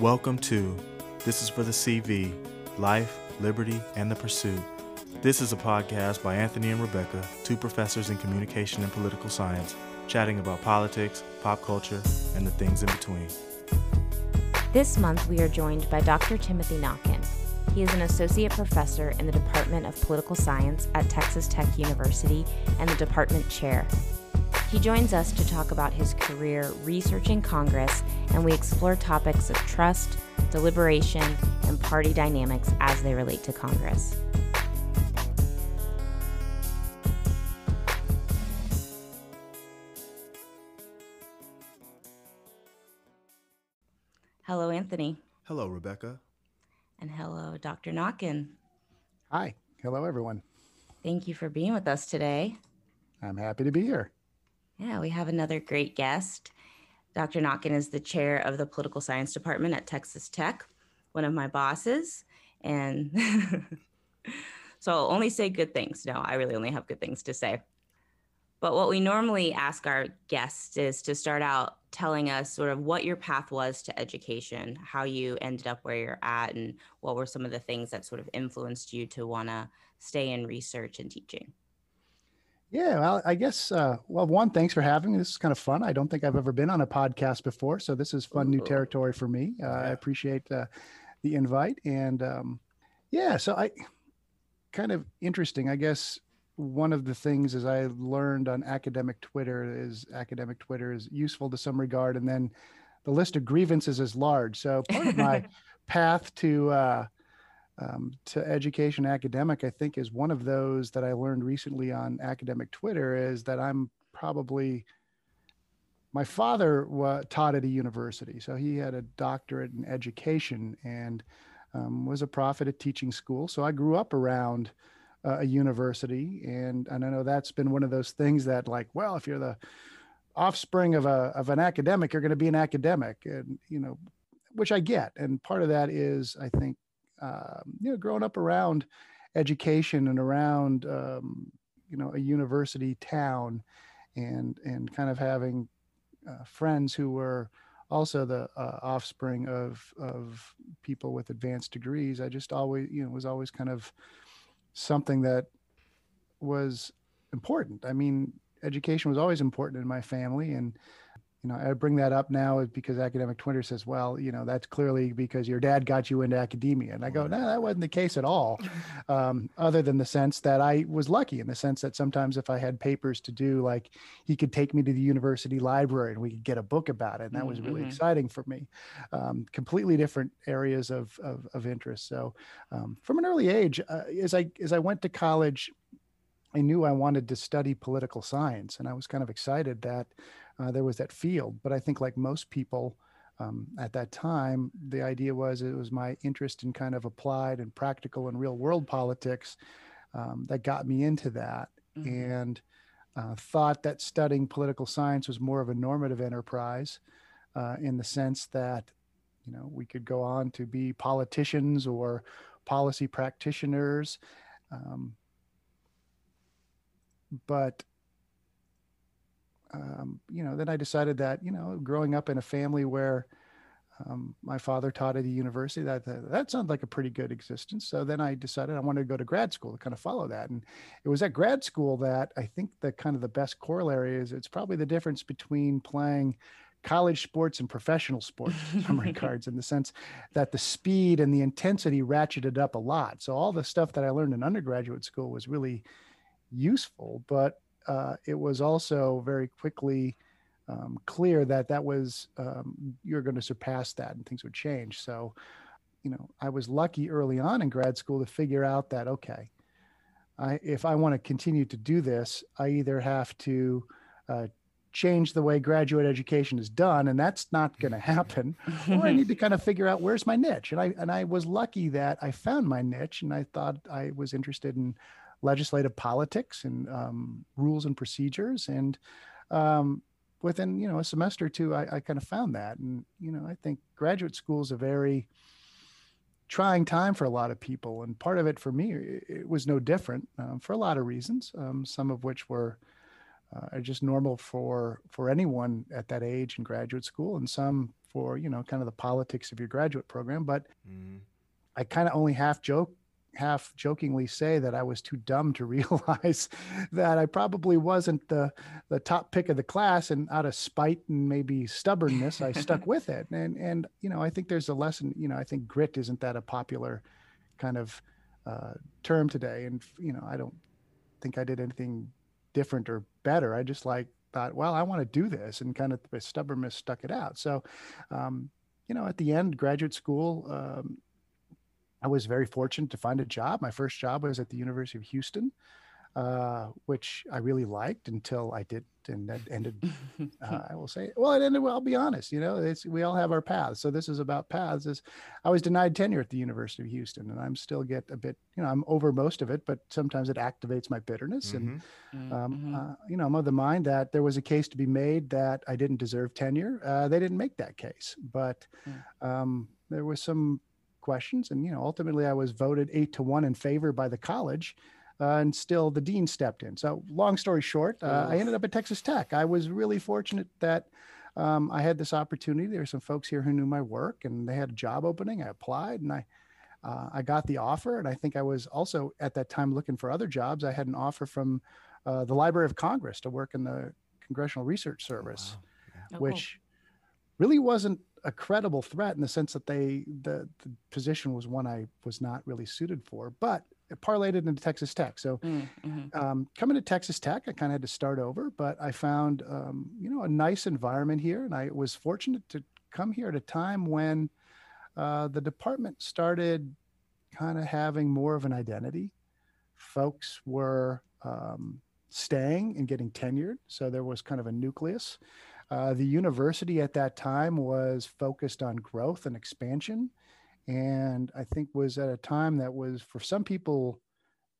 Welcome to This is for the CV Life, Liberty, and the Pursuit. This is a podcast by Anthony and Rebecca, two professors in communication and political science, chatting about politics, pop culture, and the things in between. This month, we are joined by Dr. Timothy Nokken. He is an associate professor in the Department of Political Science at Texas Tech University and the department chair. He joins us to talk about his career researching Congress, and we explore topics of trust, deliberation, and party dynamics as they relate to Congress. Hello, Anthony. Hello, Rebecca. And hello, Dr. Nokken. Hi. Hello, everyone. Thank you for being with us today. I'm happy to be here. Yeah, we have another great guest. Dr. Nokken is the chair of the political science department at Texas Tech, one of my bosses. And so I'll only say good things. No, I really only have good things to say. But what we normally ask our guests is to start out telling us sort of what your path was to education, how you ended up where you're at, and what were some of the things that sort of influenced you to want to stay in research and teaching. Yeah, well, I guess, uh, well, one, thanks for having me. This is kind of fun. I don't think I've ever been on a podcast before. So this is fun, new territory for me. Uh, I appreciate uh, the invite. And um, yeah, so I kind of interesting. I guess one of the things is I learned on academic Twitter is academic Twitter is useful to some regard. And then the list of grievances is large. So part of my path to, uh, um, to education academic, I think is one of those that I learned recently on academic Twitter is that I'm probably my father taught at a university, so he had a doctorate in education and um, was a prophet at teaching school. So I grew up around uh, a university, and and I know that's been one of those things that like, well, if you're the offspring of a of an academic, you're going to be an academic, and you know, which I get, and part of that is I think um, you know, growing up around education and around, um, you know, a university town and, and kind of having uh, friends who were also the uh, offspring of, of people with advanced degrees. I just always, you know, was always kind of something that was important. I mean, education was always important in my family and, you know, I bring that up now because academic Twitter says, well, you know, that's clearly because your dad got you into academia. And I go, no, that wasn't the case at all. Um, other than the sense that I was lucky in the sense that sometimes if I had papers to do, like he could take me to the university library and we could get a book about it. And that was really mm-hmm. exciting for me. Um, completely different areas of, of, of interest. So um, from an early age, uh, as I, as I went to college, I knew I wanted to study political science and I was kind of excited that uh, there was that field. But I think, like most people um, at that time, the idea was it was my interest in kind of applied and practical and real world politics um, that got me into that. Mm-hmm. And uh, thought that studying political science was more of a normative enterprise uh, in the sense that, you know, we could go on to be politicians or policy practitioners. Um, but um, you know, then I decided that, you know, growing up in a family where um, my father taught at a university, that, that, that sounds like a pretty good existence. So then I decided I wanted to go to grad school to kind of follow that. And it was at grad school that I think the kind of the best corollary is it's probably the difference between playing college sports and professional sports in some regards in the sense that the speed and the intensity ratcheted up a lot. So all the stuff that I learned in undergraduate school was really useful, but uh, it was also very quickly um, clear that that was um, you're going to surpass that and things would change. So, you know, I was lucky early on in grad school to figure out that okay, I, if I want to continue to do this, I either have to uh, change the way graduate education is done, and that's not going to happen, or I need to kind of figure out where's my niche. And I and I was lucky that I found my niche, and I thought I was interested in legislative politics and um, rules and procedures. And um, within you know a semester or two, I, I kind of found that. And you know, I think graduate school is a very trying time for a lot of people, and part of it for me, it was no different um, for a lot of reasons. Um, some of which were uh, are just normal for for anyone at that age in graduate school, and some for you know kind of the politics of your graduate program. But mm-hmm. I kind of only half joke half jokingly say that I was too dumb to realize that I probably wasn't the the top pick of the class, and out of spite and maybe stubbornness, I stuck with it. And and you know, I think there's a lesson. You know, I think grit isn't that a popular kind of uh, term today, and you know, I don't think I did anything different or better. I just like thought, well, I want to do this, and kind of the stubbornness stuck it out. So. Um, you know, at the end, graduate school, um, I was very fortunate to find a job. My first job was at the University of Houston, uh, which I really liked until I didn't, and that ended. Uh, I will say, well, it ended. Well, I'll be honest. You know, it's we all have our paths. So this is about paths. Is I was denied tenure at the University of Houston, and I'm still get a bit. You know, I'm over most of it, but sometimes it activates my bitterness, mm-hmm. and um, mm-hmm. uh, you know, I'm of the mind that there was a case to be made that I didn't deserve tenure. Uh, they didn't make that case, but hmm. um, there was some questions. And, you know, ultimately I was voted eight to one in favor by the college. Uh, and still the dean stepped in. So, long story short, uh, I ended up at Texas Tech. I was really fortunate that um, I had this opportunity. There were some folks here who knew my work, and they had a job opening. I applied, and I uh, I got the offer. And I think I was also at that time looking for other jobs. I had an offer from uh, the Library of Congress to work in the Congressional Research oh, Service, wow. yeah. which really wasn't a credible threat in the sense that they the, the position was one I was not really suited for, but it parlayed into Texas Tech. So mm, mm-hmm. um, coming to Texas Tech, I kind of had to start over, but I found um, you know a nice environment here, and I was fortunate to come here at a time when uh, the department started kind of having more of an identity. Folks were um, staying and getting tenured, so there was kind of a nucleus. Uh, the university at that time was focused on growth and expansion. And I think was at a time that was for some people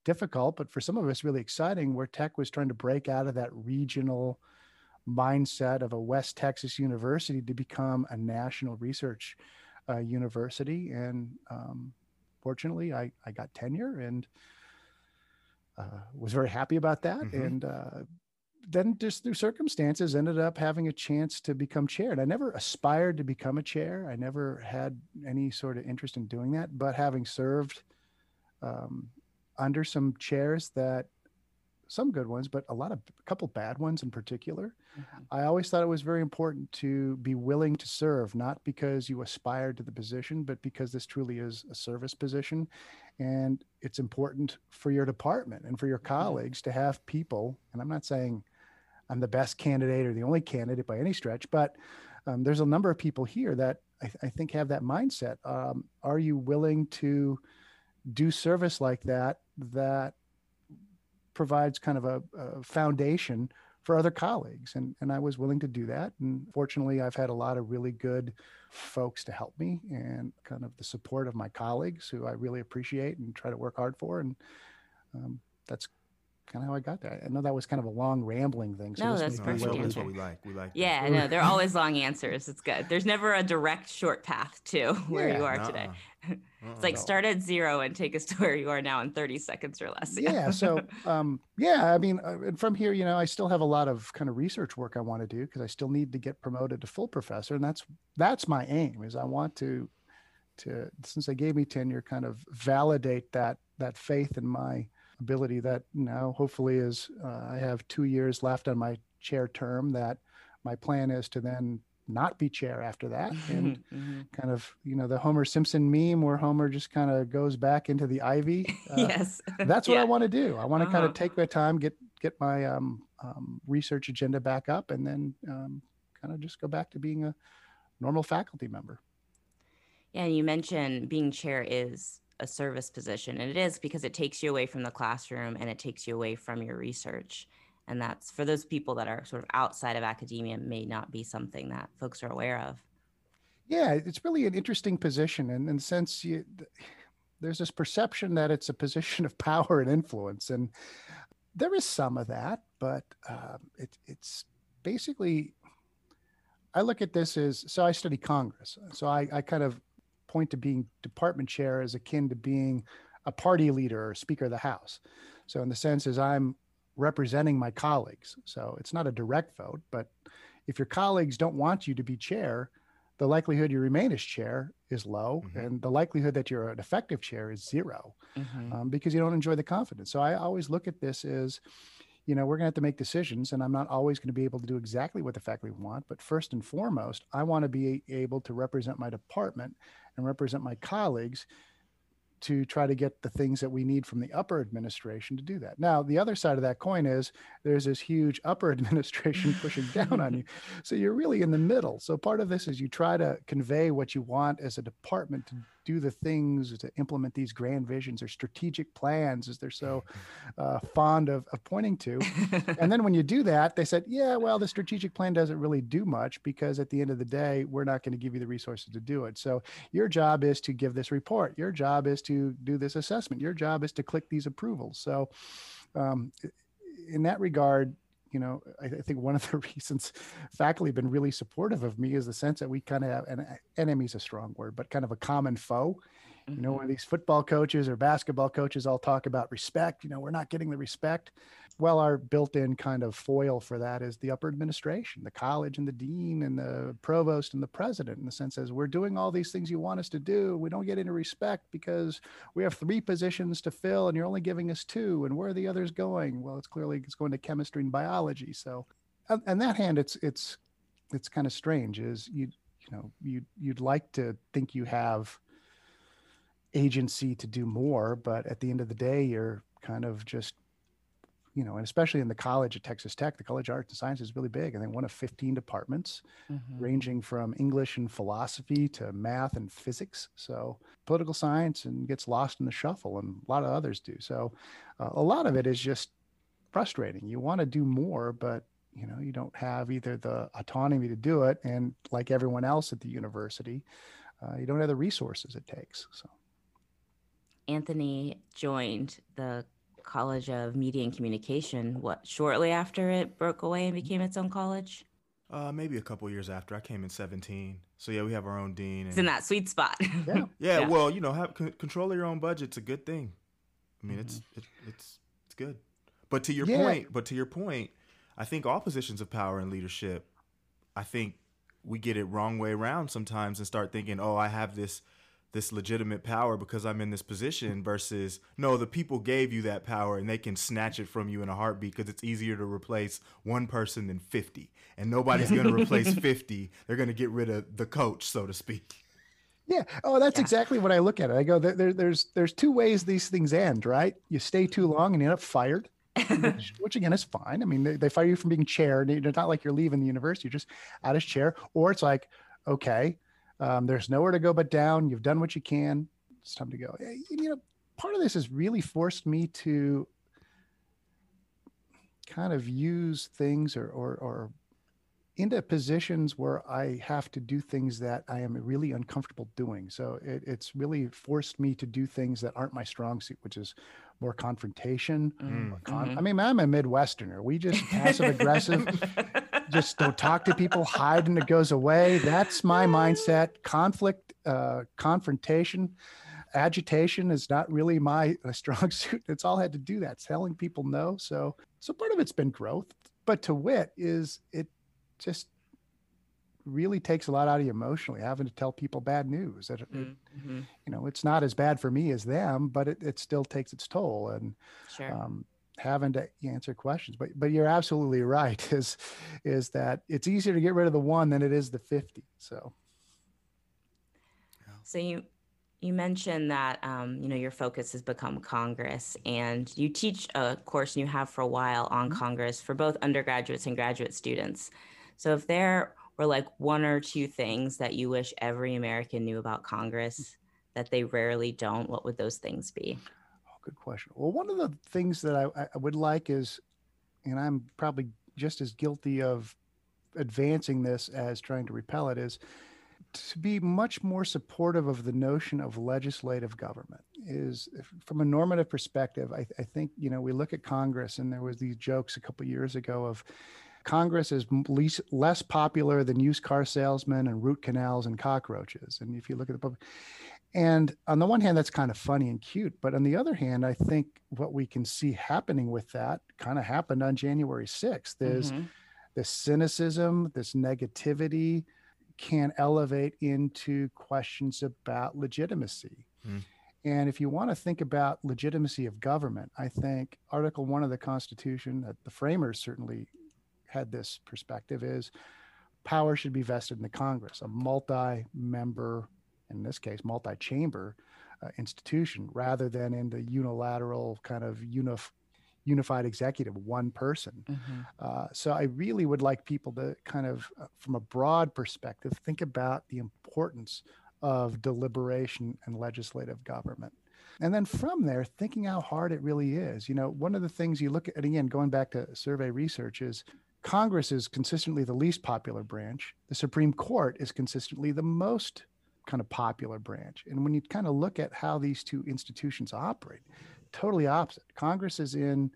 difficult, but for some of us really exciting, where tech was trying to break out of that regional mindset of a West Texas university to become a national research uh, university. And um, fortunately, I, I got tenure and uh, was very happy about that. Mm-hmm. And uh, then just through circumstances ended up having a chance to become chair and i never aspired to become a chair i never had any sort of interest in doing that but having served um, under some chairs that some good ones but a lot of a couple bad ones in particular mm-hmm. i always thought it was very important to be willing to serve not because you aspired to the position but because this truly is a service position and it's important for your department and for your mm-hmm. colleagues mm-hmm. to have people and i'm not saying I'm the best candidate or the only candidate by any stretch, but um, there's a number of people here that I, th- I think have that mindset. Um, are you willing to do service like that that provides kind of a, a, foundation for other colleagues? And, and I was willing to do that. And fortunately, I've had a lot of really good folks to help me and kind of the support of my colleagues who I really appreciate and try to work hard for. And um, that's kind of how I got there. I know that was kind of a long rambling thing. So no, that's perfect. That's, that's what we like. We like. Yeah, no, they're always long answers. It's good. There's never a direct short path to where yeah. you are uh-uh. today. Uh-uh. It's like start at zero and take us to where you are now in 30 seconds or less. Yeah. yeah so, um, yeah, I mean, uh, from here, you know, I still have a lot of kind of research work I want to do because I still need to get promoted to full professor, and that's that's my aim. Is I want to to since they gave me tenure, kind of validate that that faith in my ability that now hopefully is uh, I have two years left on my chair term that my plan is to then not be chair after that and mm-hmm. kind of you know the homer simpson meme where homer just kind of goes back into the ivy uh, yes that's what yeah. i want to do i want to uh-huh. kind of take my time get get my um, um, research agenda back up and then um, kind of just go back to being a normal faculty member yeah you mentioned being chair is a service position and it is because it takes you away from the classroom and it takes you away from your research and that's for those people that are sort of outside of academia may not be something that folks are aware of. Yeah it's really an interesting position and in sense you, there's this perception that it's a position of power and influence and there is some of that but um, it, it's basically i look at this as so i study congress so I, I kind of point to being department chair is akin to being a party leader or speaker of the house. So in the sense as I'm representing my colleagues. So it's not a direct vote, but if your colleagues don't want you to be chair, the likelihood you remain as chair is low, mm-hmm. and the likelihood that you're an effective chair is 0 mm-hmm. um, because you don't enjoy the confidence. So I always look at this as, you know, we're going to have to make decisions, and I'm not always going to be able to do exactly what the faculty want. But first and foremost, I want to be able to represent my department and represent my colleagues to try to get the things that we need from the upper administration to do that. Now, the other side of that coin is there's this huge upper administration pushing down on you. So you're really in the middle. So part of this is you try to convey what you want as a department to do the things to implement these grand visions or strategic plans as they're so uh, fond of, of pointing to. And then when you do that they said yeah well the strategic plan doesn't really do much because at the end of the day we're not going to give you the resources to do it. So your job is to give this report. Your job is to do this assessment. Your job is to click these approvals. So um, in that regard you know, I, I, think one of the reasons faculty have been really supportive of me is the sense that we kind of have an enemy is a strong word, but kind of a common foe. Mm-hmm. You know, when mm-hmm. these football coaches or basketball coaches all talk about respect, you know, we're not getting the respect well, our built-in kind of foil for that is the upper administration, the college and the dean and the provost and the president, in the sense as we're doing all these things you want us to do, we don't get any respect because we have three positions to fill and you're only giving us two. And where are the others going? Well, it's clearly it's going to chemistry and biology. So, on that hand, it's it's it's kind of strange. Is you you know you you'd like to think you have agency to do more, but at the end of the day, you're kind of just you know, and especially in the college at Texas Tech, the College of Arts and Sciences is really big. I think one of 15 departments, mm-hmm. ranging from English and philosophy to math and physics. So political science and gets lost in the shuffle, and a lot of others do. So uh, a lot of it is just frustrating. You want to do more, but you know you don't have either the autonomy to do it, and like everyone else at the university, uh, you don't have the resources it takes. So. Anthony joined the College of Media and Communication. What shortly after it broke away and became its own college? Uh, maybe a couple years after. I came in seventeen. So yeah, we have our own dean. And, it's in that sweet spot. yeah. yeah. yeah. Well, you know, have c- control of your own budget's a good thing. I mean, mm-hmm. it's it, it's it's good. But to your yeah. point, but to your point, I think all positions of power and leadership, I think we get it wrong way around sometimes and start thinking, oh, I have this this legitimate power because I'm in this position versus no, the people gave you that power and they can snatch it from you in a heartbeat because it's easier to replace one person than 50. And nobody's going to replace 50. They're going to get rid of the coach, so to speak. Yeah. Oh, that's yeah. exactly what I look at it. I go, there, there's, there's two ways these things end, right? You stay too long and you end up fired. which, which, again is fine. I mean, they, they fire you from being chair. And it's not like you're leaving the university; you're just out as chair. Or it's like, okay, um, there's nowhere to go but down. You've done what you can. It's time to go. You know, part of this has really forced me to kind of use things or, or, or into positions where I have to do things that I am really uncomfortable doing. So it, it's really forced me to do things that aren't my strong suit, which is more confrontation. Mm. Con- mm-hmm. I mean, I'm a Midwesterner. We just passive aggressive, just don't talk to people, hide and it goes away. That's my mindset. Conflict, uh, confrontation, agitation is not really my strong suit. It's all had to do that, telling people no. So, so part of it's been growth, but to wit is it just really takes a lot out of you emotionally having to tell people bad news that mm-hmm. it, you know it's not as bad for me as them but it, it still takes its toll and sure. um, having to answer questions but but you're absolutely right is is that it's easier to get rid of the one than it is the 50 so so you you mentioned that um, you know your focus has become Congress, and you teach a course and you have for a while on mm-hmm. Congress for both undergraduates and graduate students. So if there were like one or two things that you wish every American knew about Congress that they rarely don't, what would those things be? Good question. Well, one of the things that I, I would like is, and I'm probably just as guilty of advancing this as trying to repel it, is to be much more supportive of the notion of legislative government is from a normative perspective I, I, think you know we look at congress and there was these jokes a couple years ago of Congress is least, less popular than used car salesmen and root canals and cockroaches. And if you look at the public, And on the one hand, that's kind of funny and cute. But on the other hand, I think what we can see happening with that kind of happened on January 6th is mm-hmm. this cynicism, this negativity can elevate into questions about legitimacy. Mm. And if you want to think about legitimacy of government, I think Article One of the Constitution, that the framers certainly had this perspective, is power should be vested in the Congress, a multi member in this case, multi-chamber uh, institution rather than in the unilateral kind of unif- unified executive, one person. Mm-hmm. Uh, so I really would like people to kind of, uh, from a broad perspective, think about the importance of deliberation and legislative government. And then from there, thinking how hard it really is. You know, one of the things you look at, and again, going back to survey research, is Congress is consistently the least popular branch. The Supreme Court is consistently the most kind of popular branch. And when you kind of look at how these two institutions operate, totally opposite. Congress is in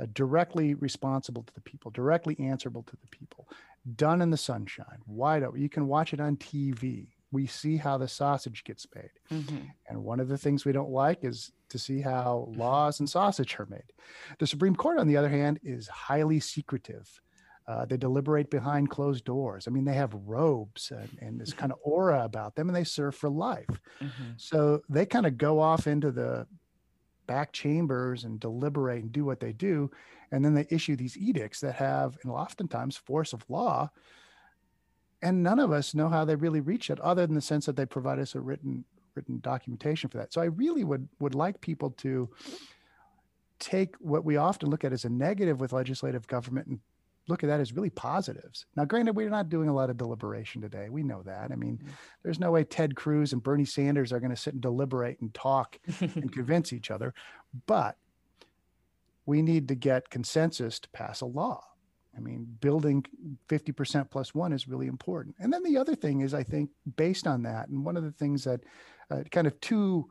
uh, directly responsible to the people, directly answerable to the people, done in the sunshine, wide open. You can watch it on TV. We see how the sausage gets made. Mm-hmm. And one of the things we don't like is to see how laws and sausage are made. The Supreme Court, on the other hand, is highly secretive. Uh, they deliberate behind closed doors. I mean, they have robes and, and this kind of aura about them, and they serve for life. Mm-hmm. So they kind of go off into the back chambers and deliberate and do what they do, and then they issue these edicts that have, and oftentimes, force of law. And none of us know how they really reach it, other than the sense that they provide us a written written documentation for that. So I really would would like people to take what we often look at as a negative with legislative government and look at that as really positives. Now, granted, we're not doing a lot of deliberation today. We know that. I mean, mm-hmm. there's no way Ted Cruz and Bernie Sanders are going to sit and deliberate and talk and convince each other. But we need to get consensus to pass a law. I mean, building 50% plus one is really important. And then the other thing is, I think, based on that, and one of the things that uh, kind of two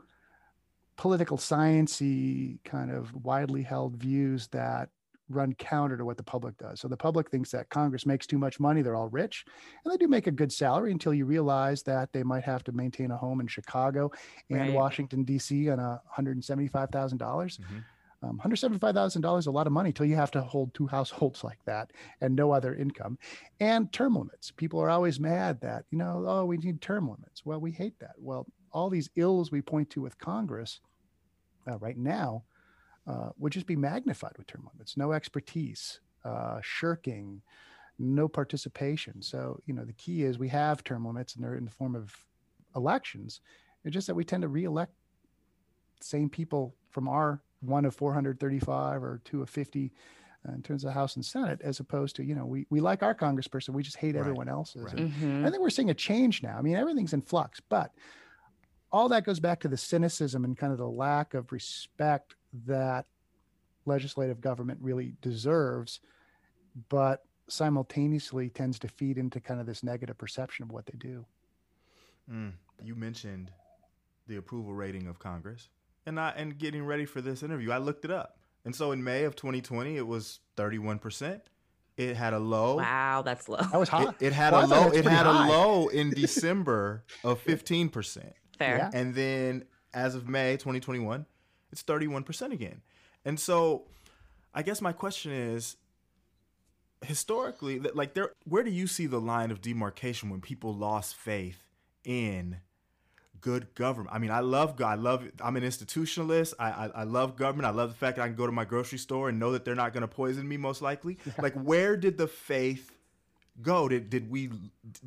political sciency kind of widely held views that run counter to what the public does. So the public thinks that Congress makes too much money, they're all rich, and they do make a good salary until you realize that they might have to maintain a home in Chicago and right. Washington D.C. on a hundred and seventy-five thousand dollars. Mm-hmm. Um, $175,000 is a lot of money until you have to hold two households like that and no other income. And term limits. People are always mad that, you know, oh, we need term limits. Well, we hate that. Well, all these ills we point to with Congress uh, right now uh, would just be magnified with term limits. No expertise, uh, shirking, no participation. So, you know, the key is we have term limits and they're in the form of elections. It's just that we tend to reelect same people from our one of 435 or two of 50 uh, in terms of House and Senate, as opposed to, you know, we, we like our congressperson, we just hate right. everyone else's. Right. Mm-hmm. I think we're seeing a change now. I mean, everything's in flux, but all that goes back to the cynicism and kind of the lack of respect that legislative government really deserves, but simultaneously tends to feed into kind of this negative perception of what they do. Mm. You mentioned the approval rating of Congress, and I and getting ready for this interview, I looked it up, and so in May of 2020, it was 31 percent. It had a low. Wow, that's low. That was hot. It, it had well, a low. It had high. a low in December of 15 percent. Fair. Yeah. And then as of May 2021, it's 31% again. And so I guess my question is historically like there where do you see the line of demarcation when people lost faith in good government. I mean, I love God. I love. I'm an institutionalist. I, I, I love government. I love the fact that I can go to my grocery store and know that they're not going to poison me. Most likely. like, where did the faith go? Did did we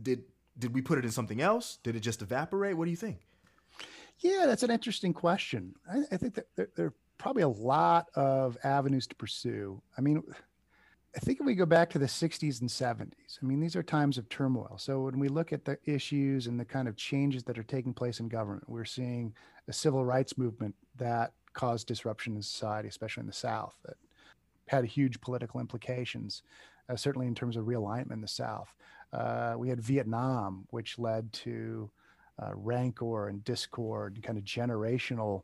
did did we put it in something else? Did it just evaporate? What do you think? Yeah, that's an interesting question. I, I think that there, there, are probably a lot of avenues to pursue. I mean, I think if we go back to the 60s and 70s, I mean, these are times of turmoil. So when we look at the issues and the kind of changes that are taking place in government, we're seeing a civil rights movement that caused disruption in society, especially in the South, that had huge political implications, uh, certainly in terms of realignment in the South. Uh, we had Vietnam, which led to uh, rancor and discord and kind of generational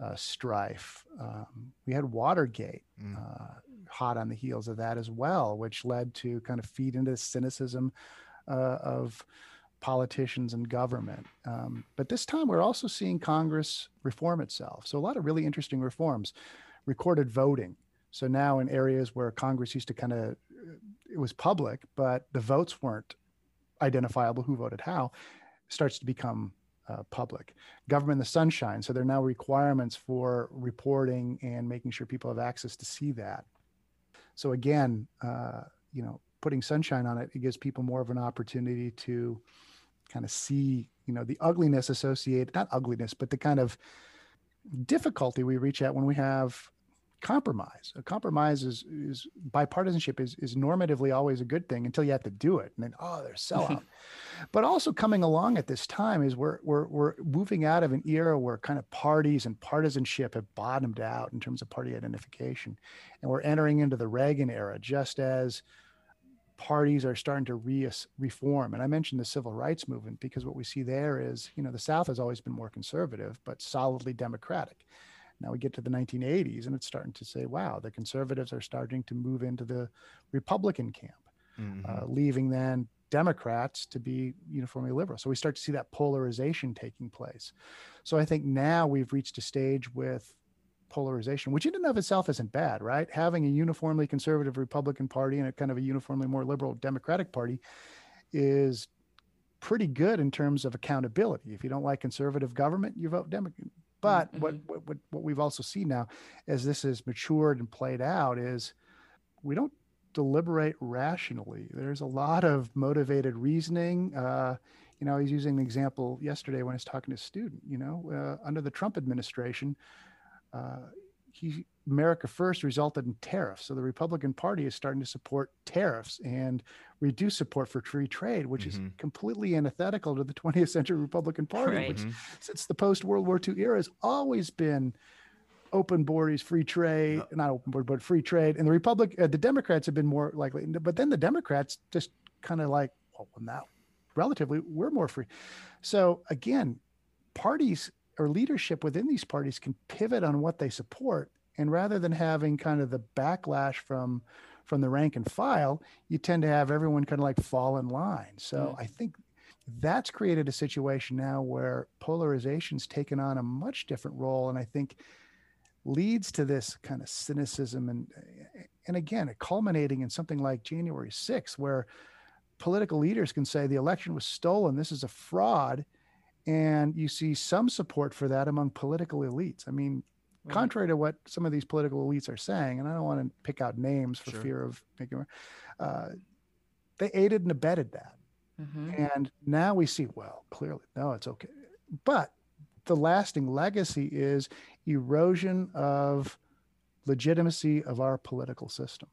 uh, strife. Um, we had Watergate mm. uh, hot on the heels of that as well, which led to kind of feed into the cynicism uh, of politicians and government. Um, but this time we're also seeing Congress reform itself. So a lot of really interesting reforms. Recorded voting. So now in areas where Congress used to kind of, it was public, but the votes weren't identifiable who voted how, starts to become uh, public. Government the sunshine. So there are now requirements for reporting and making sure people have access to see that. So again, uh, you know, putting sunshine on it, it gives people more of an opportunity to kind of see, you know, the ugliness associated, not ugliness, but the kind of difficulty we reach at when we have compromise. A compromise is, is bipartisanship is, is normatively always a good thing until you have to do it. And then, oh, they're sellout. but also coming along at this time is we're, we're, we're moving out of an era where kind of parties and partisanship have bottomed out in terms of party identification. And we're entering into the Reagan era, just as parties are starting to re- reform. And I mentioned the civil rights movement because what we see there is, you know, the South has always been more conservative, but solidly democratic. Now we get to the 1980s and it's starting to say, wow, the conservatives are starting to move into the Republican camp, mm-hmm. uh, leaving then Democrats to be uniformly liberal. So we start to see that polarization taking place. So I think now we've reached a stage with polarization, which in and of itself isn't bad, right? Having a uniformly conservative Republican Party and a kind of a uniformly more liberal Democratic Party is pretty good in terms of accountability. If you don't like conservative government, you vote Democrat. But mm-hmm. what, what what we've also seen now, as this has matured and played out, is we don't deliberate rationally. There's a lot of motivated reasoning. Uh, you know, he's using an example yesterday when he's talking to a student. You know, uh, under the Trump administration, uh, he America First resulted in tariffs. So the Republican Party is starting to support tariffs and reduce support for free trade, which mm-hmm. is completely antithetical to the 20th century Republican Party, right. which mm-hmm. since the post World War II era has always been open borders, free trade, yep. not open border, but free trade. And the Republic, uh, the Democrats have been more likely, but then the Democrats just kind of like, well, now relatively, we're more free. So again, parties or leadership within these parties can pivot on what they support and rather than having kind of the backlash from from the rank and file you tend to have everyone kind of like fall in line so mm. i think that's created a situation now where polarization's taken on a much different role and i think leads to this kind of cynicism and and again culminating in something like january 6th where political leaders can say the election was stolen this is a fraud and you see some support for that among political elites. I mean, right. contrary to what some of these political elites are saying, and I don't want to pick out names for sure. fear of making, uh, they aided and abetted that. Mm-hmm. And now we see, well, clearly, no, it's okay. But the lasting legacy is erosion of legitimacy of our political system.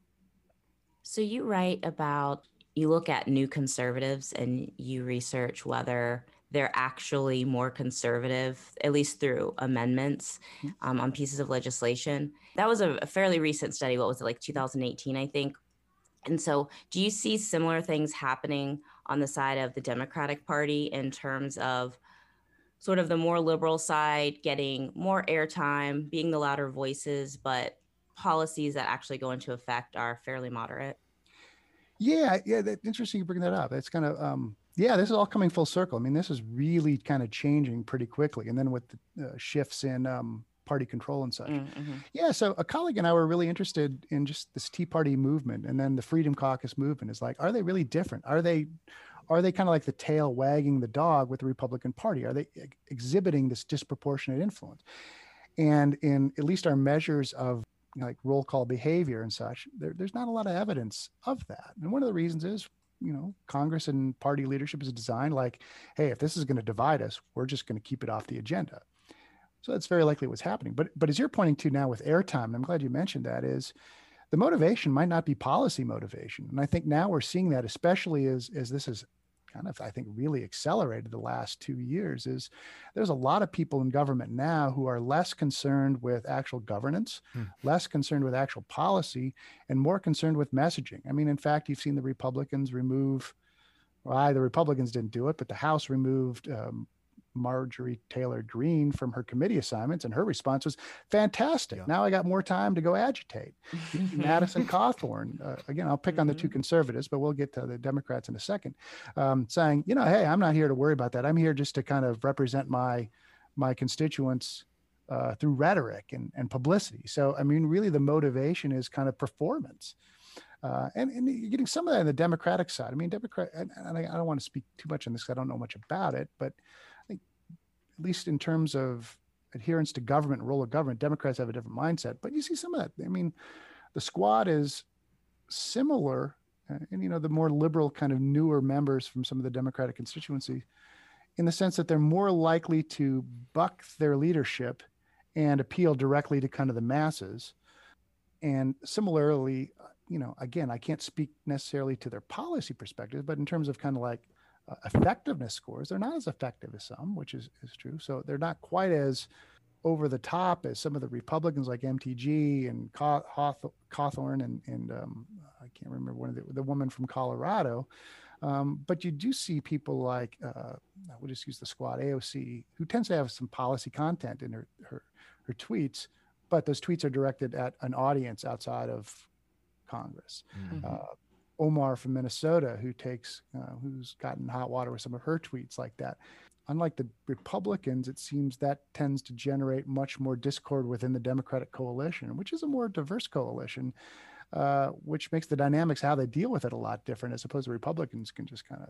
So you write about, you look at new conservatives and you research whether they're actually more conservative, at least through amendments mm-hmm. um, on pieces of legislation. That was a, a, fairly recent study. What was it, like 2018, I think? And so, do you see similar things happening on the side of the Democratic Party in terms of sort of the more liberal side getting more airtime, being the louder voices, but policies that actually go into effect are fairly moderate? Yeah, yeah, that's interesting you bring that up. That's kind of um, yeah, this is all coming full circle. I mean, this is really kind of changing pretty quickly. And then with the uh, shifts in um, party control and such. Mm, mm-hmm. Yeah. So a colleague and I were really interested in just this Tea Party movement and then the Freedom Caucus movement is like, are they really different? Are they, are they kind of like the tail wagging the dog with the Republican Party? Are they ex- exhibiting this disproportionate influence? And in at least our measures of you know, like roll call behavior and such, there, there's not a lot of evidence of that. And one of the reasons is you know congress and party leadership is designed like hey if this is going to divide us we're just going to keep it off the agenda. So that's very likely what's happening. But but as you're pointing to now with airtime i'm glad you mentioned that is the motivation might not be policy motivation. And i think now we're seeing that especially as as this is kind of, I think, really accelerated the last two years is there's a lot of people in government now who are less concerned with actual governance, hmm. less concerned with actual policy, and more concerned with messaging. I mean, in fact, you've seen the Republicans remove, well, the Republicans didn't do it, but the House removed um, Marjorie Taylor Greene from her committee assignments, and her response was fantastic. Yeah. Now I got more time to go agitate. Madison Cawthorn, uh, again, I'll pick on the two Mhm. conservatives, but we'll get to the Democrats in a second, um, saying, you know, hey, I'm not here to worry about that. I'm here just to kind of represent my my constituents uh, through rhetoric and, and publicity. So, I mean, really, the motivation is kind of performance. Uh, and, and you're getting some of that on the Democratic side. I mean, Democrat, and, and I, I don't want to speak too much on this because I don't know much about it, but I think, at least in terms of adherence to government role of government, Democrats have a different mindset. But you see some of that. I mean, the squad is similar, uh, and you know, the more liberal kind of newer members from some of the Democratic constituency, in the sense that they're more likely to buck their leadership and appeal directly to kind of the masses. And similarly, uh, you know, again, I can't speak necessarily to their policy perspective, but in terms of kind of like uh, effectiveness scores, they're not as effective as some, which is, is true. So they're not quite as over the top as some of the Republicans like MTG and Cawthorn and, and um, I can't remember one of the, the woman from Colorado. Um, but you do see people like, uh, we'll just use the squad, AOC, who tends to have some policy content in her, her, her tweets, but those tweets are directed at an audience outside of Congress. Mhm. Uh, Omar from Minnesota, who takes, uh, who's gotten hot water with some of her tweets like that. Unlike the Republicans, it seems that tends to generate much more discord within the Democratic coalition, which is a more diverse coalition, uh, which makes the dynamics how they deal with it a lot different, as opposed to Republicans can just kind of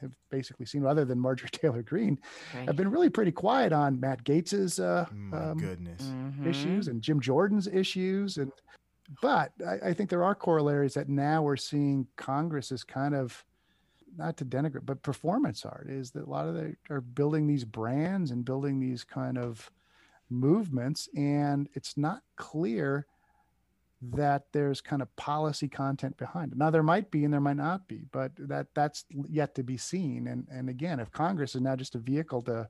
have basically seen, other than Marjorie Taylor Greene, Right. have been really pretty quiet on Matt Gaetz's uh, My um, goodness. Mhm. issues and Jim Jordan's issues. And but I, I think there are corollaries that now we're seeing Congress is kind of not to denigrate, but performance art is that a lot of they are building these brands and building these kind of movements, and it's not clear that there's kind of policy content behind it. Now there might be and there might not be, but that that's yet to be seen. And and again, if Congress is now just a vehicle to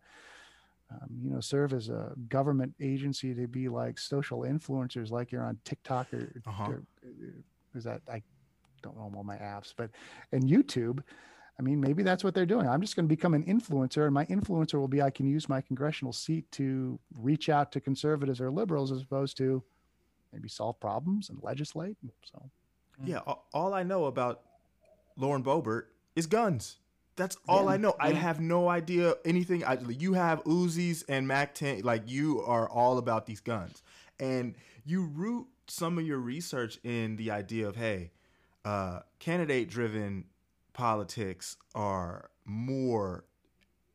um, you know, serve as a government agency to be like social influencers, like you're on TikTok or, Uh-huh. or uh, is that I don't know all my apps, but and YouTube. I mean, maybe that's what they're doing. I'm just going to become an influencer, and my influencer will be I can use my congressional seat to reach out to conservatives or liberals as opposed to maybe solve problems and legislate. So Yeah, a- all I know about Lauren Boebert is guns. That's all Yeah. I know. I have no idea anything. I, you have Uzis and Mac 10. Like you are all about these guns, and you root some of your research in the idea of hey, uh, candidate-driven politics are more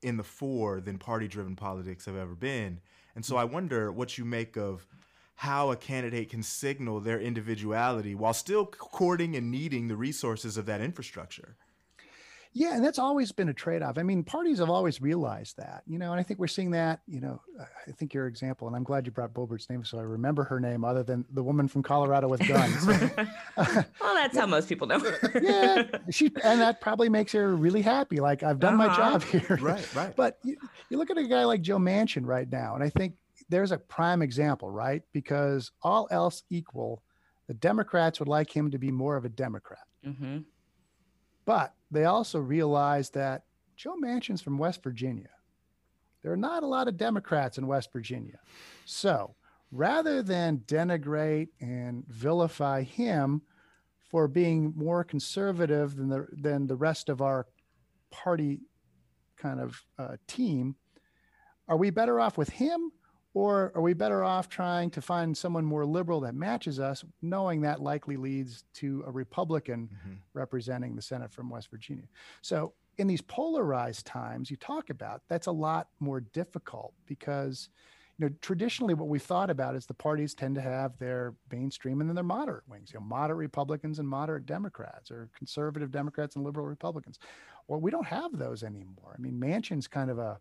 in the fore than party-driven politics have ever been. And so I wonder what you make of how a candidate can signal their individuality while still courting and needing the resources of that infrastructure. Yeah, and that's always been a trade-off. I mean, parties have always realized that, you know, and I think we're seeing that, you know, I think your example, and I'm glad you brought Boebert's name, so I remember her name other than the woman from Colorado with guns. well, that's how most people know. her. yeah, she, and that probably makes her really happy. Like I've done my Uh-huh. job here. Right, right. But you, you look at a guy like Joe Manchin right now, and I think there's a prime example, right? Because all else equal, the Democrats would like him to be more of a Democrat. hmm But they also realize that Joe Manchin's from West Virginia. There are not a lot of Democrats in West Virginia. So rather than denigrate and vilify him for being more conservative than the, than the rest of our party kind of uh, team, are we better off with him or are we better off trying to find someone more liberal that matches us, knowing that likely leads to a Republican Mhm. representing the Senate from West Virginia. So in these polarized times you talk about, that's a lot more difficult because you know traditionally what we thought about is the parties tend to have their mainstream and then their moderate wings, you know, moderate Republicans and moderate Democrats, or conservative Democrats and liberal Republicans. Well, we don't have those anymore. I mean, Manchin's kind of a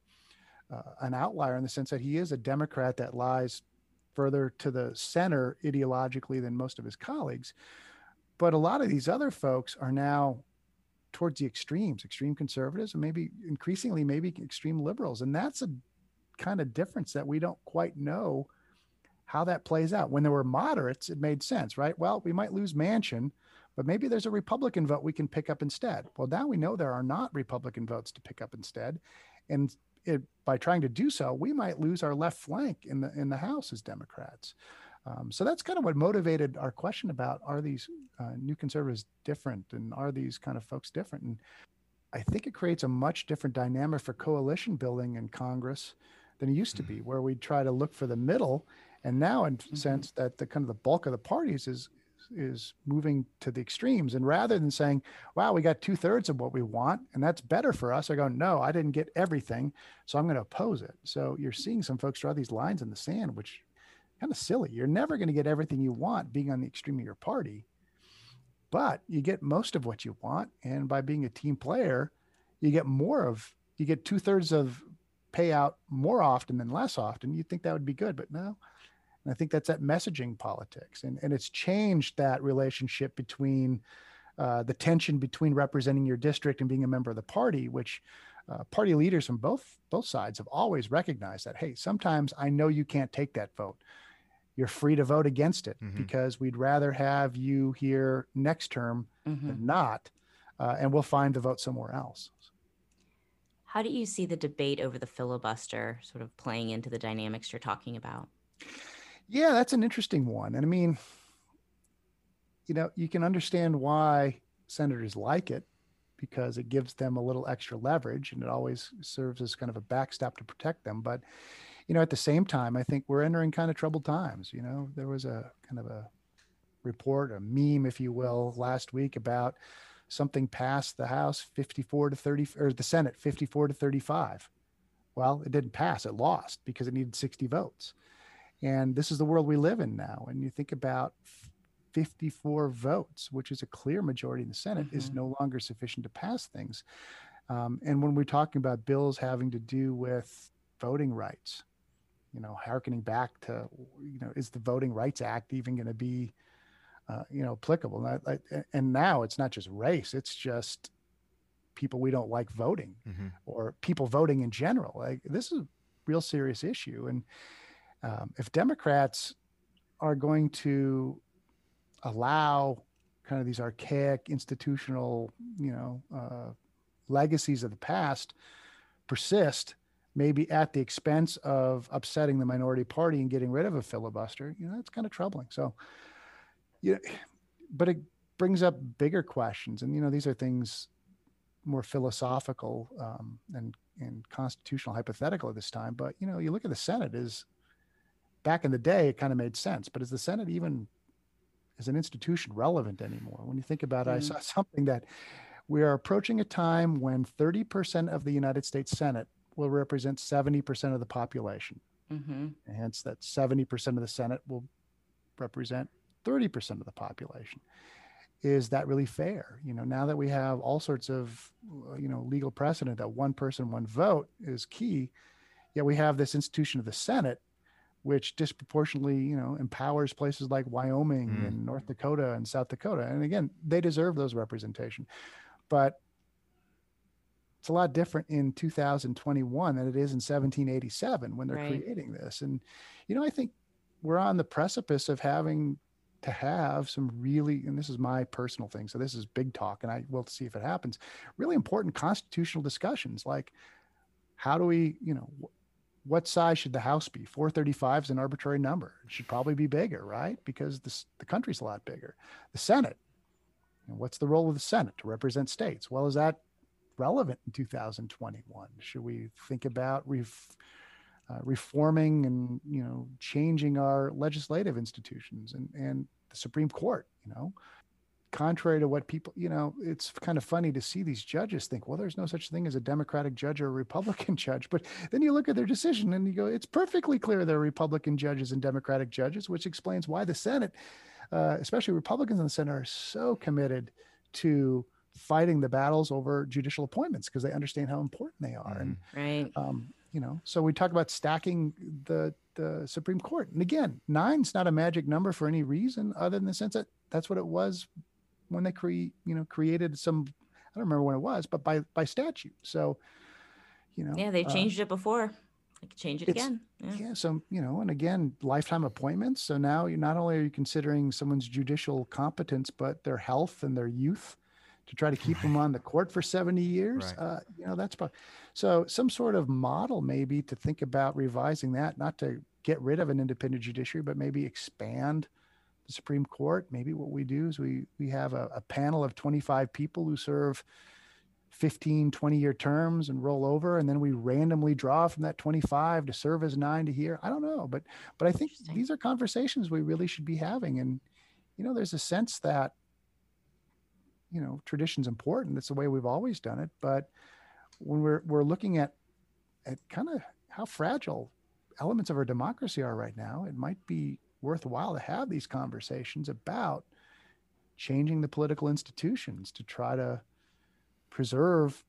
uh, an outlier in the sense that he is a Democrat that lies further to the center ideologically than most of his colleagues. But a lot of these other folks are now towards the extremes, extreme conservatives, and maybe increasingly maybe extreme liberals. And that's a kind of difference that we don't quite know how that plays out. When there were moderates, it made sense, right? Well, we might lose Manchin, but maybe there's a Republican vote we can pick up instead. Well, now we know there are not Republican votes to pick up instead. And it, by trying to do so, we might lose our left flank in the in the House as Democrats. Um, so that's kind of what motivated our question about are these uh, new conservatives different and are these kind of folks different? And I think it creates a much different dynamic for coalition building in Congress than it used to be, mm-hmm. where we try to look for the middle. And now, in mm-hmm. sense that the kind of the bulk of the parties is is moving to the extremes. And rather than saying, wow, we got two thirds of what we want and that's better for us, I go, no, I didn't get everything. So I'm going to oppose it. So you're seeing some folks draw these lines in the sand, which kind of silly. You're never going to get everything you want being on the extreme of your party, but you get most of what you want. And by being a team player, you get more of, you get two thirds of payout more often than less often. You'd think that would be good, but no, and I think that's that messaging politics. And, and it's changed that relationship between uh, the tension between representing your district and being a member of the party, which uh, party leaders from both both sides have always recognized that, hey, sometimes I know you can't take that vote. You're free to vote against it mm-hmm. because we'd rather have you here next term mm-hmm. than not. Uh, and we'll find the vote somewhere else. How do you see the debate over the filibuster sort of playing into the dynamics you're talking about? Yeah, that's an interesting one. And I mean, you know, you can understand why senators like it because it gives them a little extra leverage and it always serves as kind of a backstop to protect them. But, you know, at the same time, I think we're entering kind of troubled times. You know, there was a kind of a report, a meme, if you will, last week about something passed the House 54 to 30, or the Senate 54 to 35. Well, it didn't pass, it lost because it needed 60 votes. And this is the world we live in now. And you think about 54 votes, which is a clear majority in the Senate, mm-hmm. is no longer sufficient to pass things. Um, and when we're talking about bills having to do with voting rights, you know, harkening back to, you know, is the Voting Rights Act even going to be, uh, you know, applicable? And, I, and, now it's not just race; it's just people we don't like voting, mm-hmm. or people voting in general. Like this is a real serious issue, and um, if Democrats are going to allow kind of these archaic institutional, you know, uh, legacies of the past persist, maybe at the expense of upsetting the minority party and getting rid of a filibuster, you know, that's kind of troubling. So, you know, but it brings up bigger questions, and you know, these are things more philosophical um, and and constitutional hypothetical at this time. But you know, you look at the Senate is back in the day, it kind of made sense. But is the Senate even as an institution relevant anymore? When you think about it, mm. I saw something that we are approaching a time when 30% of the United States Senate will represent 70% of the population. Mm-hmm. Hence, that 70% of the Senate will represent 30% of the population. Is that really fair? You know, now that we have all sorts of, you know, legal precedent that one person, one vote is key, yet we have this institution of the Senate which disproportionately, you know, empowers places like Wyoming mm. and North Dakota and South Dakota. And again, they deserve those representation. But it's a lot different in 2021 than it is in 1787 when they're right. creating this. And, you know, I think we're on the precipice of having to have some really, and this is my personal thing. So this is big talk, and I will see if it happens. Really important constitutional discussions like how do we, you know, what size should the house be? 435 is an arbitrary number. It should probably be bigger, right? Because this, the country's a lot bigger. The Senate, what's the role of the Senate to represent states? Well, is that relevant in 2021? Should we think about ref, uh, reforming and you know changing our legislative institutions and and the Supreme Court? You know, contrary to what people, you know, it's kind of funny to see these judges think, well, there's no such thing as a Democratic judge or a Republican judge. But then you look at their decision and you go, it's perfectly clear they're Republican judges and Democratic judges, which explains why the Senate, uh, especially Republicans in the Senate, are so committed to fighting the battles over judicial appointments because they understand how important they are. And mm-hmm. right. Um, you know, so we talk about stacking the the Supreme Court. And again, nine's not a magic number for any reason other than the sense that that's what it was when they create, you know, created some, I don't remember when it was, but by, by statute. So, you know, yeah, they've uh, changed uh, it before. They could change it again. Yeah. yeah. So, you know, and again, lifetime appointments. So now you're not only are you considering someone's judicial competence, but their health and their youth to try to keep them on the court for 70 years. Right. Uh, you know, that's probably so some sort of model maybe to think about revising that, not to get rid of an independent judiciary, but maybe expand the Supreme Court. Maybe what we do is we we have a, a panel of 25 people who serve 15, 20 year terms and roll over, and then we randomly draw from that 25 to serve as nine to here. I don't know, but but I think these are conversations we really should be having. And you know, there's a sense that you know tradition's important. It's the way we've always done it. But when we're we're looking at at kind of how fragile elements of our democracy are right now, it might be worthwhile to have these conversations about changing the political institutions to try to preserve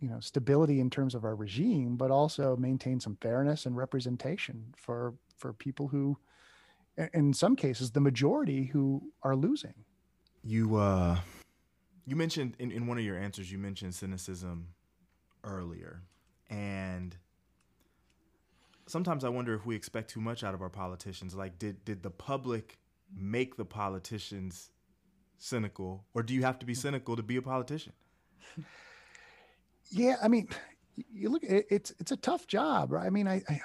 you know stability in terms of our regime but also maintain some fairness and representation for for people who in some cases the majority who are losing. You uh you mentioned in, in one of your answers you mentioned cynicism earlier. And sometimes I wonder if we expect too much out of our politicians. Like, did did the public make the politicians cynical, or do you have to be cynical to be a politician? Yeah, I mean, you look, it, it's it's a tough job, right? I mean, I, I,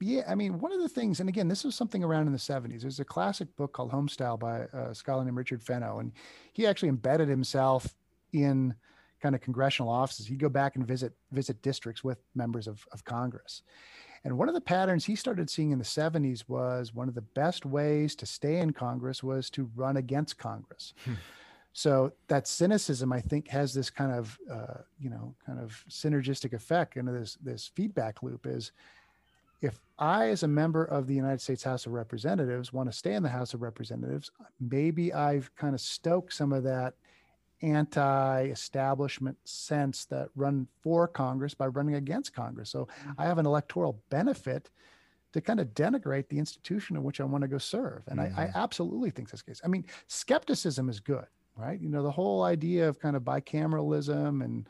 yeah, I mean, one of the things, and again, this was something around in the '70s. There's a classic book called Homestyle by uh, a scholar named Richard Fenno, and he actually embedded himself in kind of congressional offices. He'd go back and visit visit districts with members of, of Congress. And one of the patterns he started seeing in the 70s was one of the best ways to stay in Congress was to run against Congress. Hmm. So that cynicism, I think, has this kind of, uh, you know, kind of synergistic effect into this this feedback loop. Is if I, as a member of the United States House of Representatives, want to stay in the House of Representatives, maybe I've kind of stoked some of that anti-establishment sense that run for Congress by running against Congress. So mm-hmm. I have an electoral benefit to kind of denigrate the institution in which I want to go serve. And mm-hmm. I, I, mm-hmm. absolutely think this case. I mean, skepticism is good, right? You know, the whole idea of kind of bicameralism and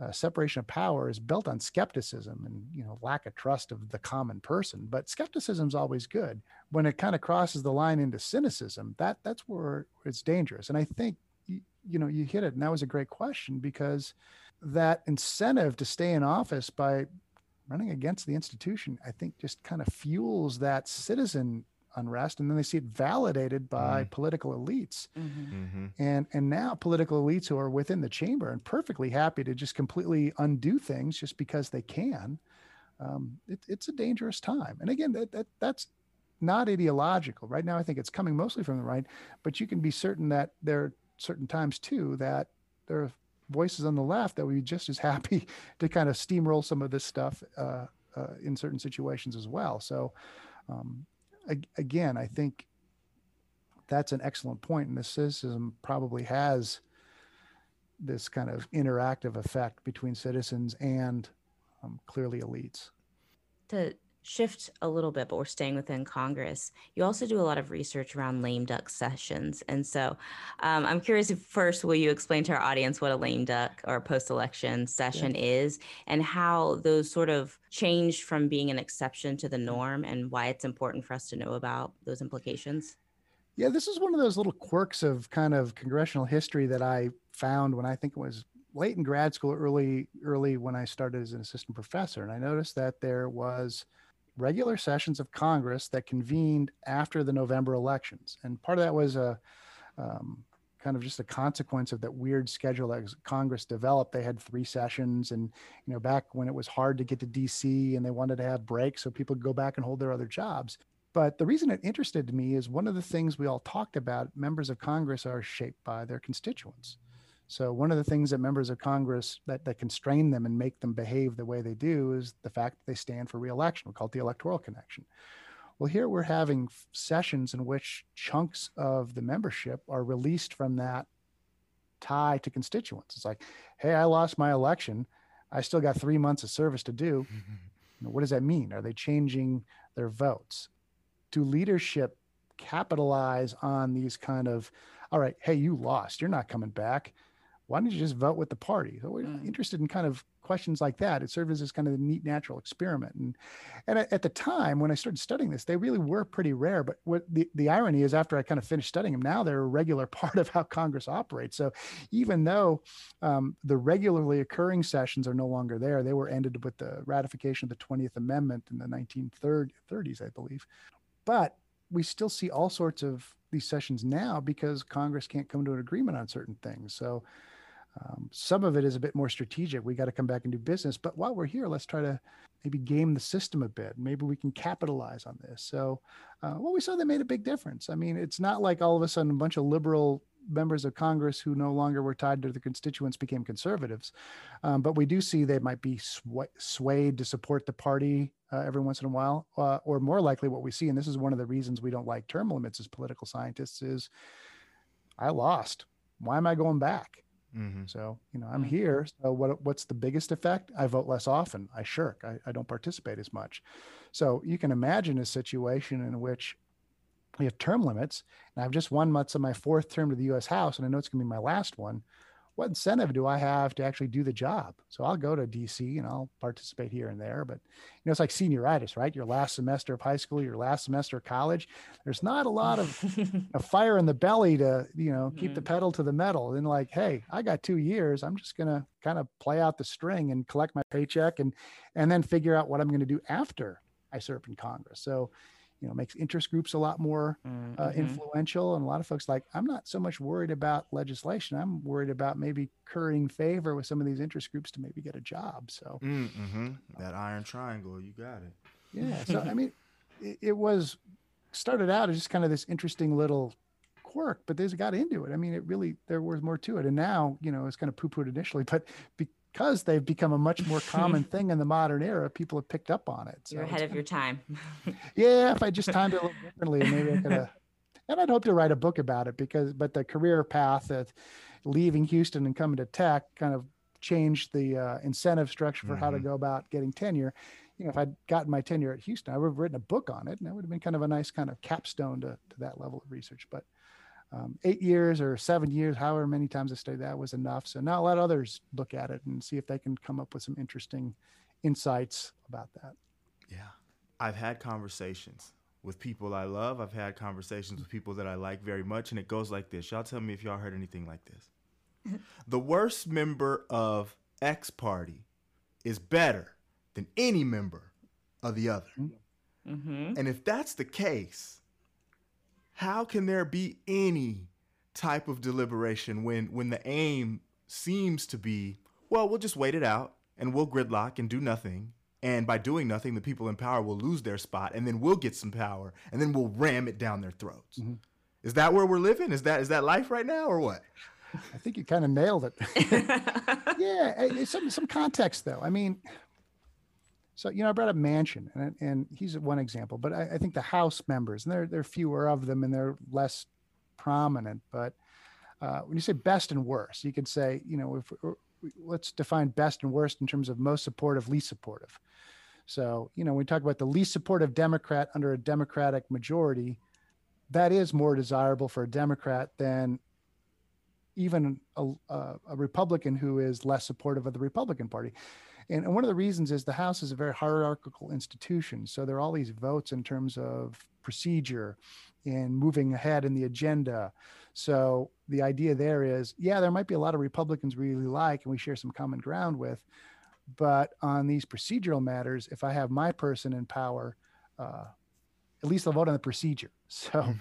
uh, separation of power is built on skepticism and you know lack of trust of the common person. But skepticism is always good. When it kind of crosses the line into cynicism, that that's where it's dangerous. And I think you know, you hit it. And that was a great question because that incentive to stay in office by running against the institution, I think just kind of fuels that citizen unrest and then they see it validated by mm. political elites mm-hmm. Mm-hmm. and and now political elites who are within the chamber and perfectly happy to just completely undo things just because they can um, it, it's a dangerous time and again that, that that's not ideological right now i think it's coming mostly from the right but you can be certain that there certain times too that there are voices on the left that would be just as happy to kind of steamroll some of this stuff uh, uh, in certain situations as well. So, um, ag- again, I think that's an excellent point, and the cynicism probably has this kind of interactive effect between citizens and um, clearly elites. To shift a little bit, but we're staying within Congress. You also do a lot of research around lame duck sessions. And so um, I'm curious if first, will you explain to our audience what a lame duck or post election session yeah. is and how those sort of changed from being an exception to the norm and why it's important for us to know about those implications? Yeah, this is one of those little quirks of kind of congressional history that I found when I think it was late in grad school, early, early when I started as an assistant professor. And I noticed that there was regular sessions of Congress that convened after the November elections. And part of that was a um, kind of just a consequence of that weird schedule that Congress developed. They had three sessions, and you know, back when it was hard to get to DC and they wanted to have breaks so people could go back and hold their other jobs. But the reason it interested me is one of the things we all talked about members of Congress are shaped by their constituents. So one of the things that members of Congress that, that constrain them and make them behave the way they do is the fact that they stand for reelection. We call it the electoral connection. Well, here we're having sessions in which chunks of the membership are released from that tie to constituents. It's like, hey, I lost my election. I still got three months of service to do. You know, what does that mean? Are they changing their votes? Do leadership capitalize on these kind of, all right, hey, you lost. You're not coming back why don't you just vote with the party? So we're Mm. interested in kind of questions like that. It served as this kind of a neat natural experiment. And and at at the time when I started studying this, they really were pretty rare. But what the, the irony is after I kind of finished studying them, now they're a regular part of how Congress operates. So even though um, the regularly occurring sessions are no longer there, they were ended with the ratification of the 20th Amendment in the 1930s, I believe. But we still see all sorts of these sessions now because Congress can't come to an agreement on certain things. So um, some of it is a bit more strategic. We got to come back and do business. But while we're here, let's try to maybe game the system a bit. Maybe we can capitalize on this. So, uh, we saw they made a big difference. I mean, it's not like all of a sudden a bunch of liberal members of Congress who no longer were tied to the constituents became conservatives. Um, but we do see they might be sw- swayed to support the party uh, every once in a while, uh, or more likely what we see, and this is one of the reasons we don't like term limits as political scientists, is I lost. Why am I going back? Mm-hmm. So, you know, I'm Mhm. here. So what, what's the biggest effect? I vote less often. I shirk. I, I don't participate as much. So you can imagine a situation in which we have term limits and I've just one month of my fourth term to the US House and I know it's gonna be my last one. What incentive do I have to actually do the job? So I'll go to DC and I'll participate here and there, but you know, it's like senioritis, right? Your last semester of high school, your last semester of college. There's not a lot of a fire in the belly to you know keep the Mhm. pedal to the metal and like hey i got two years i'm just gonna kind of play out the string and collect my paycheck and and then figure out what i'm going to do after i serve in congress so you know makes interest groups a lot more uh, Mhm. influential and a lot of folks like i'm not so much worried about legislation i'm worried about maybe currying favor with some of these interest groups to maybe get a job so Mm-hmm. That iron triangle, you got it. yeah so i mean it, it was started out as just kind of this interesting little quirk but there's got into it i mean it really there was more to it and now you know it's kind of poo-pooed initially but because they've become a much more common thing in the modern era people have picked up on it You're ahead of your time. yeah if i just timed it a little differently maybe i could have and i'd hope to write a book about it because but the career path of leaving houston and coming to tech kind of changed the uh, incentive structure for how to Mhm. go about getting tenure you know if i'd gotten my tenure at houston i would have written a book on it and that would have been kind of a nice kind of capstone to, to that level of research but um, eight years or seven years however many times i studied that was enough so now let others look at it and see if they can come up with some interesting insights about that Yeah. I've had conversations with people I love. I've had conversations with people that I like very much, and it goes like this. Y'all tell me if y'all heard anything like this. the worst member of X party is better than any member of the other. hmm And if that's the case, how can there be any type of deliberation when when the aim seems to be, well, we'll just wait it out and we'll gridlock and do nothing. And by doing nothing, the people in power will lose their spot and then we'll get some power and then we'll ram it down their throats. Mhm. Is that where we're living? Is that is that life right now or what? i think you kind of nailed it yeah eh, eh, some some context though i mean so you know i brought up Manchin and, and he's one example but I, I think the house members and there, there are fewer of them and they're less prominent but uh, when you say best and worst you could say you know if let's define best and worst in terms of most supportive least supportive so you know when we talk about the least supportive democrat under a democratic majority that is more desirable for a democrat than even a, a, a Republican who is less supportive of the Republican Party. And, and one of the reasons is the House is a very hierarchical institution. So there are all these votes in terms of procedure and moving ahead in the agenda. So the idea there is, yeah, there might be a lot of Republicans we really like and we share some common ground with. But on these procedural matters, if I have my person in power, uh, at least I'll vote on the procedure. So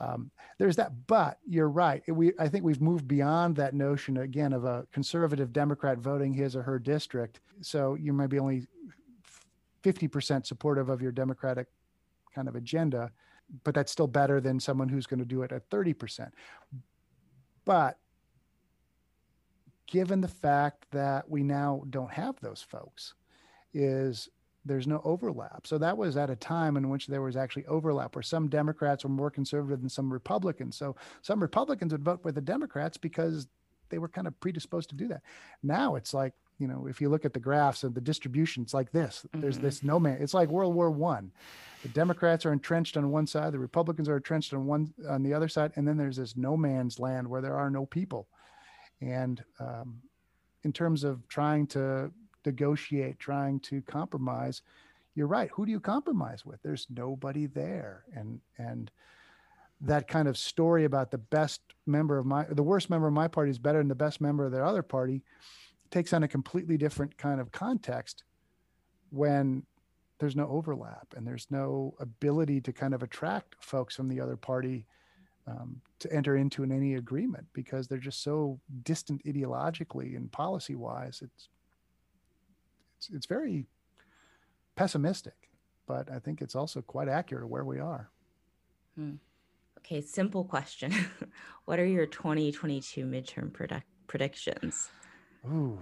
um, there's that. But you're right. We I think we've moved beyond that notion again of a conservative Democrat voting his or her district. So you might be only 50% supportive of your Democratic kind of agenda, but that's still better than someone who's going to do it at 30%. But given the fact that we now don't have those folks, is there's no overlap. So that was at a time in which there was actually overlap where some Democrats were more conservative than some Republicans. So some Republicans would vote with the Democrats because they were kind of predisposed to do that. Now it's like, you know, if you look at the graphs of the distribution, it's like this. There's Mhm. this no man. It's like World War One. The Democrats are entrenched on one side, the Republicans are entrenched on one on the other side, and then there's this no man's land where there are no people. And um, in terms of trying to negotiate, trying to compromise, you're right. Who do you compromise with? There's nobody there. And, and, that kind of story about the best member of my the worst member of my party is better than the best member of their other party takes on a completely different kind of context when there's no overlap and there's no ability to kind of attract folks from the other party um, to enter into an, any agreement because they're just so distant ideologically and policy wise it's, it's it's very pessimistic but i think it's also quite accurate of where we are hmm. Okay, simple question. what are your 2022 midterm predict- predictions? Ooh.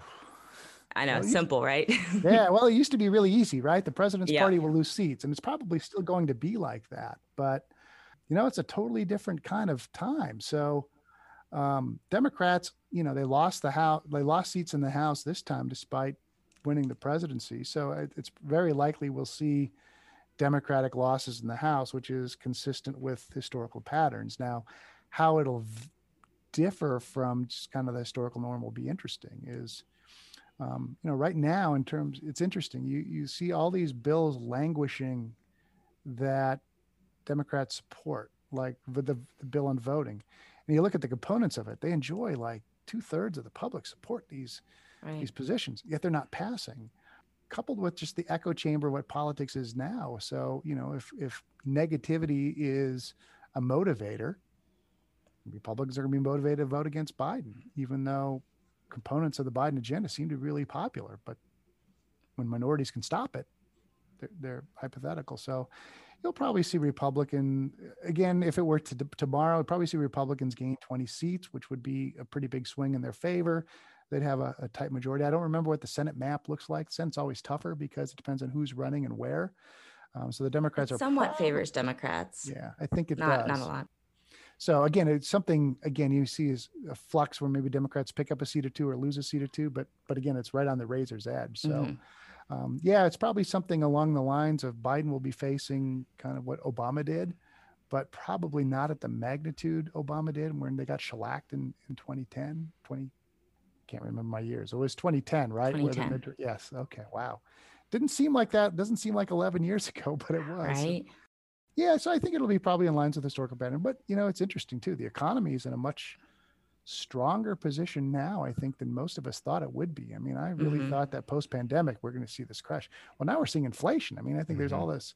I know, well, simple, to, right? yeah, well, it used to be really easy, right? The president's yeah. party will lose seats, and it's probably still going to be like that. But, you know, it's a totally different kind of time. So, um, Democrats, you know, they lost the house, they lost seats in the House this time, despite winning the presidency. So it's very likely we'll see Democratic losses in the House, which is consistent with historical patterns. Now, how it'll v- differ from just kind of the historical norm will be interesting. Is um, you know right now in terms, it's interesting. You you see all these bills languishing that Democrats support, like the, the bill on voting, and you look at the components of it. They enjoy like two thirds of the public support these right. these positions, yet they're not passing coupled with just the echo chamber what politics is now. So you know if if negativity is a motivator republicans are going to be motivated to vote against biden even though components of the biden agenda seem to be really popular but when minorities can stop it they're, they're hypothetical. So you'll probably see republican again if it were to tomorrow you'll probably see republicans gain 20 seats which would be a pretty big swing in their favor they'd have a, a tight majority. I don't remember what the Senate map looks like. The Senate's always tougher because it depends on who's running and where. Um, so the Democrats it are somewhat probably, favors Democrats. Yeah, I think it not, does. Not a lot. So again, it's something again you see is a flux where maybe Democrats pick up a seat or two or lose a seat or two, but but again, it's right on the razor's edge. So. Mm-hmm. Um, yeah, it's probably something along the lines of Biden will be facing kind of what Obama did, but probably not at the magnitude Obama did when they got shellacked in, in 2010, 20, can't remember my years. It was 2010, right? 2010. yes. Okay. Wow. Didn't seem like that. Doesn't seem like 11 years ago, but it was. Right. Yeah. So I think it'll be probably in lines with historical pattern. But you know, it's interesting too. The economy is in a much stronger position now, I think, than most of us thought it would be. I mean, I really mm-hmm. thought that post-pandemic we're going to see this crash. Well, now we're seeing inflation. I mean, I think mm-hmm. there's all this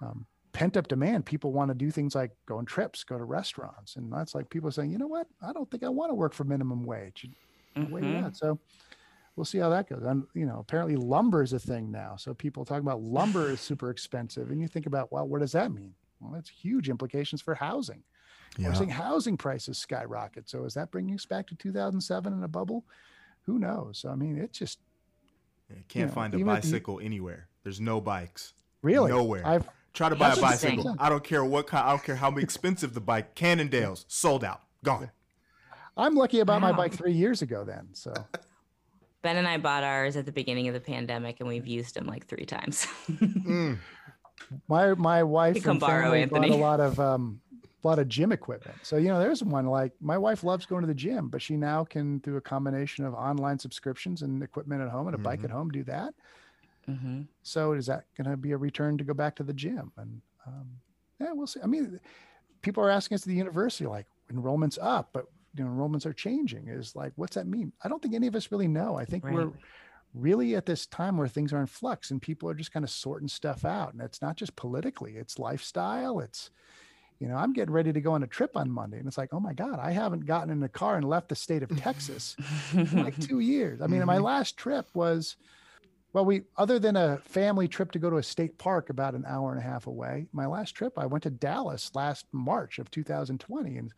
um, pent-up demand. People want to do things like go on trips, go to restaurants, and that's like people saying, you know what? I don't think I want to work for minimum wage mm-hmm. So we'll see how that goes. And you know, apparently lumber is a thing now. So people talk about lumber is super expensive, and you think about, well, what does that mean? Well, that's huge implications for housing. Yeah. We're seeing housing prices skyrocket. So is that bringing us back to 2007 in a bubble? Who knows? I mean, it just yeah, can't you know, find a bicycle anywhere. There's no bikes. Really? Nowhere. I've try to buy a bicycle. I don't care what kind. I don't care how expensive the bike. Cannondale's sold out, gone. I'm lucky about wow. my bike three years ago then. So Ben and I bought ours at the beginning of the pandemic and we've used them like three times. mm. My my wife and family bought a lot of um a lot of gym equipment. So you know, there's one like my wife loves going to the gym, but she now can through a combination of online subscriptions and equipment at home and a mm-hmm. bike at mm-hmm. home do that. Mm-hmm. So is that going to be a return to go back to the gym? And um, yeah, we'll see. I mean, people are asking us at the university like enrollment's up, but you know enrollments are changing is like what's that mean? I don't think any of us really know. I think right. we're really at this time where things are in flux and people are just kind of sorting stuff out. And it's not just politically it's lifestyle it's you know i'm getting ready to go on a trip on monday and it's like oh my god i haven't gotten in a car and left the state of texas in like two years. I mean mm-hmm. my last trip was well we other than a family trip to go to a state park about an hour and a half away my last trip i went to dallas last march of 2020 and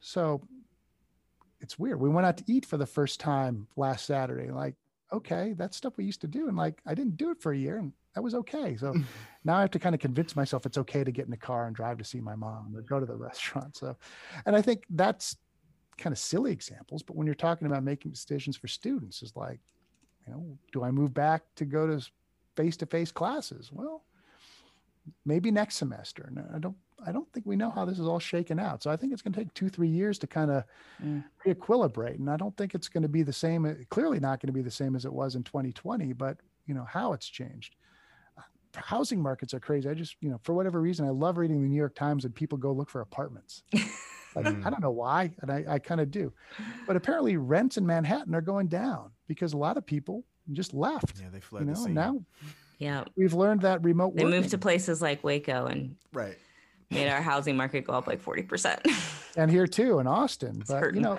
so it's weird. We went out to eat for the first time last Saturday. Like, okay, that's stuff we used to do. And like, I didn't do it for a year and that was okay. So now I have to kind of convince myself it's okay to get in the car and drive to see my mom or go to the restaurant. So, and I think that's kind of silly examples. But when you're talking about making decisions for students, is like, you know, do I move back to go to face to face classes? Well, maybe next semester. And I don't, I don't think we know how this is all shaken out. So I think it's going to take two, three years to kind of Mm. re-equilibrate. And I don't think it's going to be the same. uh, Clearly, not going to be the same as it was in 2020. But you know how it's changed. Uh, Housing markets are crazy. I just, you know, for whatever reason, I love reading the New York Times and people go look for apartments. Like. I don't know why, and I, I kind of do. But apparently, rents in Manhattan are going down because a lot of people just left. Yeah, they fled. You fled know, the now Yeah. we've learned that remote They moved to places like Waco and right. Made our housing market go up like 40%. and here too in Austin. It's But you know,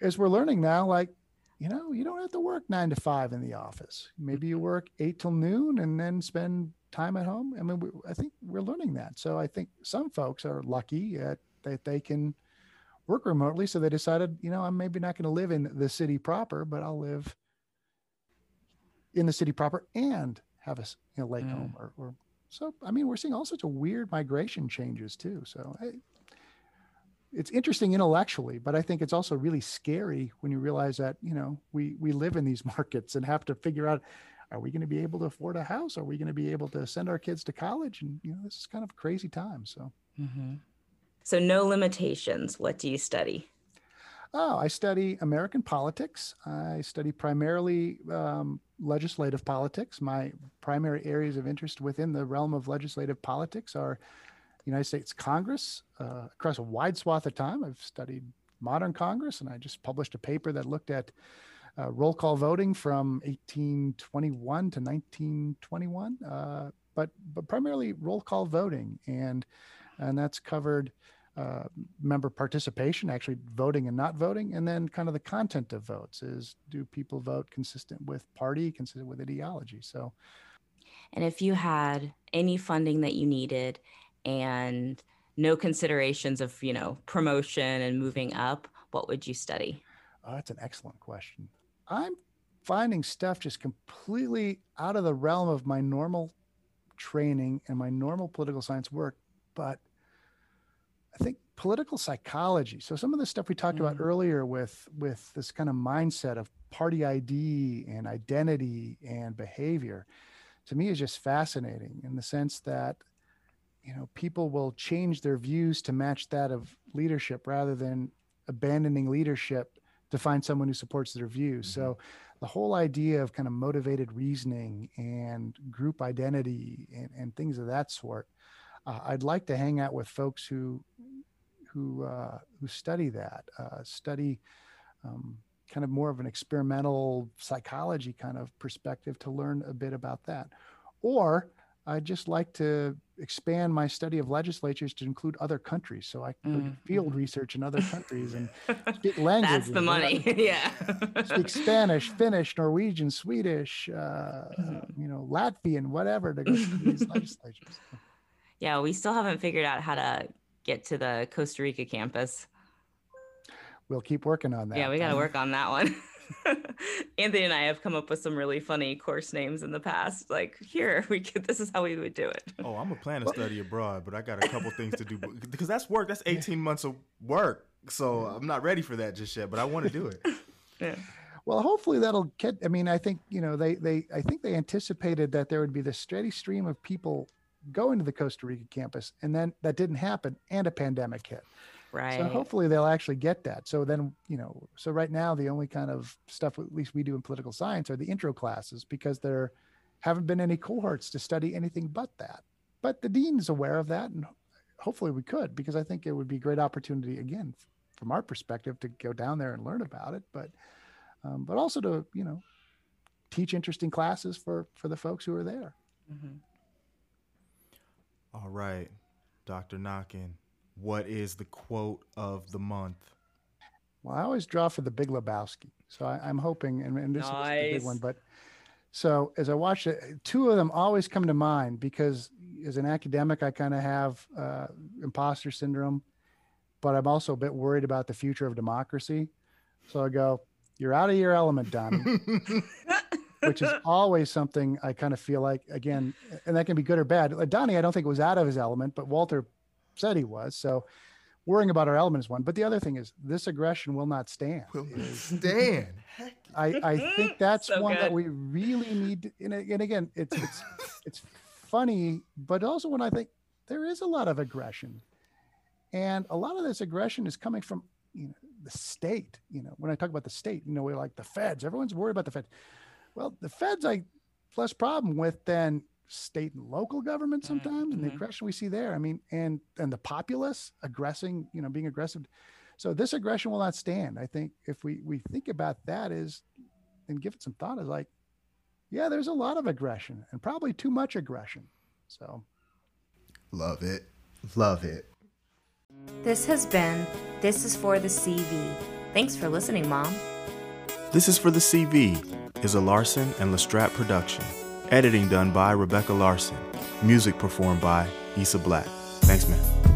as we're learning now, like you know, you don't have to work nine to five in the office. Maybe you work eight till noon and then spend time at home. I mean, we, I think we're learning that. So I think some folks are lucky at, that they can work remotely. So they decided, you know, I'm maybe not going to live in the city proper, but I'll live in the city proper and have a you know lake Mm. home or, or so. I mean, we're seeing all sorts of weird migration changes too. So hey, it's interesting intellectually, but I think it's also really scary when you realize that you know we we live in these markets and have to figure out are we going to be able to afford a house? Are we going to be able to send our kids to college? And you know this is kind of a crazy time. So Mhm. So, no limitations. What do you study? oh, I study American politics. I study primarily um, legislative politics. My primary areas of interest within the realm of legislative politics are the United States Congress uh, across a wide swath of time. I've studied modern Congress, and I just published a paper that looked at uh, roll call voting from 1821 to 1921, uh, but but primarily roll call voting, and and that's covered uh, member participation, actually voting and not voting, and then kind of the content of votes is do people vote consistent with party, consistent with ideology? So And if you had any funding that you needed and no considerations of, you know, promotion and moving up, what would you study? Oh, that's an excellent question. I'm finding stuff just completely out of the realm of my normal training and my normal political science work, but I think political psychology. So some of the stuff we talked about Mm. earlier with with this kind of mindset of party ID and identity and behavior, to me is just fascinating in the sense that you know people will change their views to match that of leadership rather than abandoning leadership to find someone who supports their views. So the whole idea of kind of motivated reasoning and group identity and, and things of that sort, uh, I'd like to hang out with folks who who uh, who study that, uh, study um, kind of more of an experimental psychology kind of perspective to learn a bit about that. Or I'd just like to expand my study of legislatures to include other countries, so I can Mm, field mhm. research in other countries and speak languages. That's the money. yeah. Speak Spanish, Finnish, Norwegian, Swedish, uh, Mhm. you know, Latvian, whatever to go to these legislatures. Yeah, we still haven't figured out how to get to the Costa Rica campus. We'll keep working on that. Yeah, we got to work on that one. Anthony and I have come up with some really funny course names in the past. Like, here, we could, this is how we would do it. Oh, I'm a plan to study abroad, but I got a couple things to do because that's work. That's 18 months of work. So I'm not ready for that just yet, but I want to do it. Yeah. Well, hopefully that'll get. I mean, I think you know they they I think they anticipated that there would be this steady stream of people going into the Costa Rica campus, and then that didn't happen, and a pandemic hit. Right. So hopefully they'll actually get that. So then you know, so right now the only kind of stuff at least we do in political science are the intro classes because there haven't been any cohorts to study anything but that. But the dean is aware of that, and hopefully we could because I think it would be a great opportunity again from our perspective to go down there and learn about it, but um, but also to you know teach interesting classes for for the folks who are there. Mhm. All right, Dr. Nokken, what is the quote of the month? Well, I always draw for the Big Lebowski, so I, I'm hoping, and, and this is a big one. But so as I watch it, two of them always come to mind because as an academic, I kind of have uh, imposter syndrome, but I'm also a bit worried about the future of democracy. So I go, "You're out of your element, Donnie," which is always something I kind of feel like again, and that can be good or bad. Donnie, I don't think was out of his element, but Walter said he was. So worrying about our element is one. But the other thing is this aggression will not stand. Will stand. I, I think that's So one that we really need. To, and, and again, it's it's it's funny, but also when I think there is a lot of aggression. And a lot of this aggression is coming from you know, the state. You know, when I talk about the state, you know, we're like the feds. Everyone's worried about the feds. Well, the feds I less problem with than state and local government mm-hmm, sometimes, mm-hmm. and the mm-hmm. aggression we see there. I mean, and and the populace aggressing, you know, being aggressive. So this aggression will not stand. I think if we we think about that is and give it some thought is like, yeah, there's a lot of aggression and probably too much aggression. So love it. Love it. This has been This is for the CV. Thanks for listening, Mom. This is for the CV is a Larson and Lestrap production. Editing done by Rebecca Larson. Music performed by Issa Black. Thanks, man.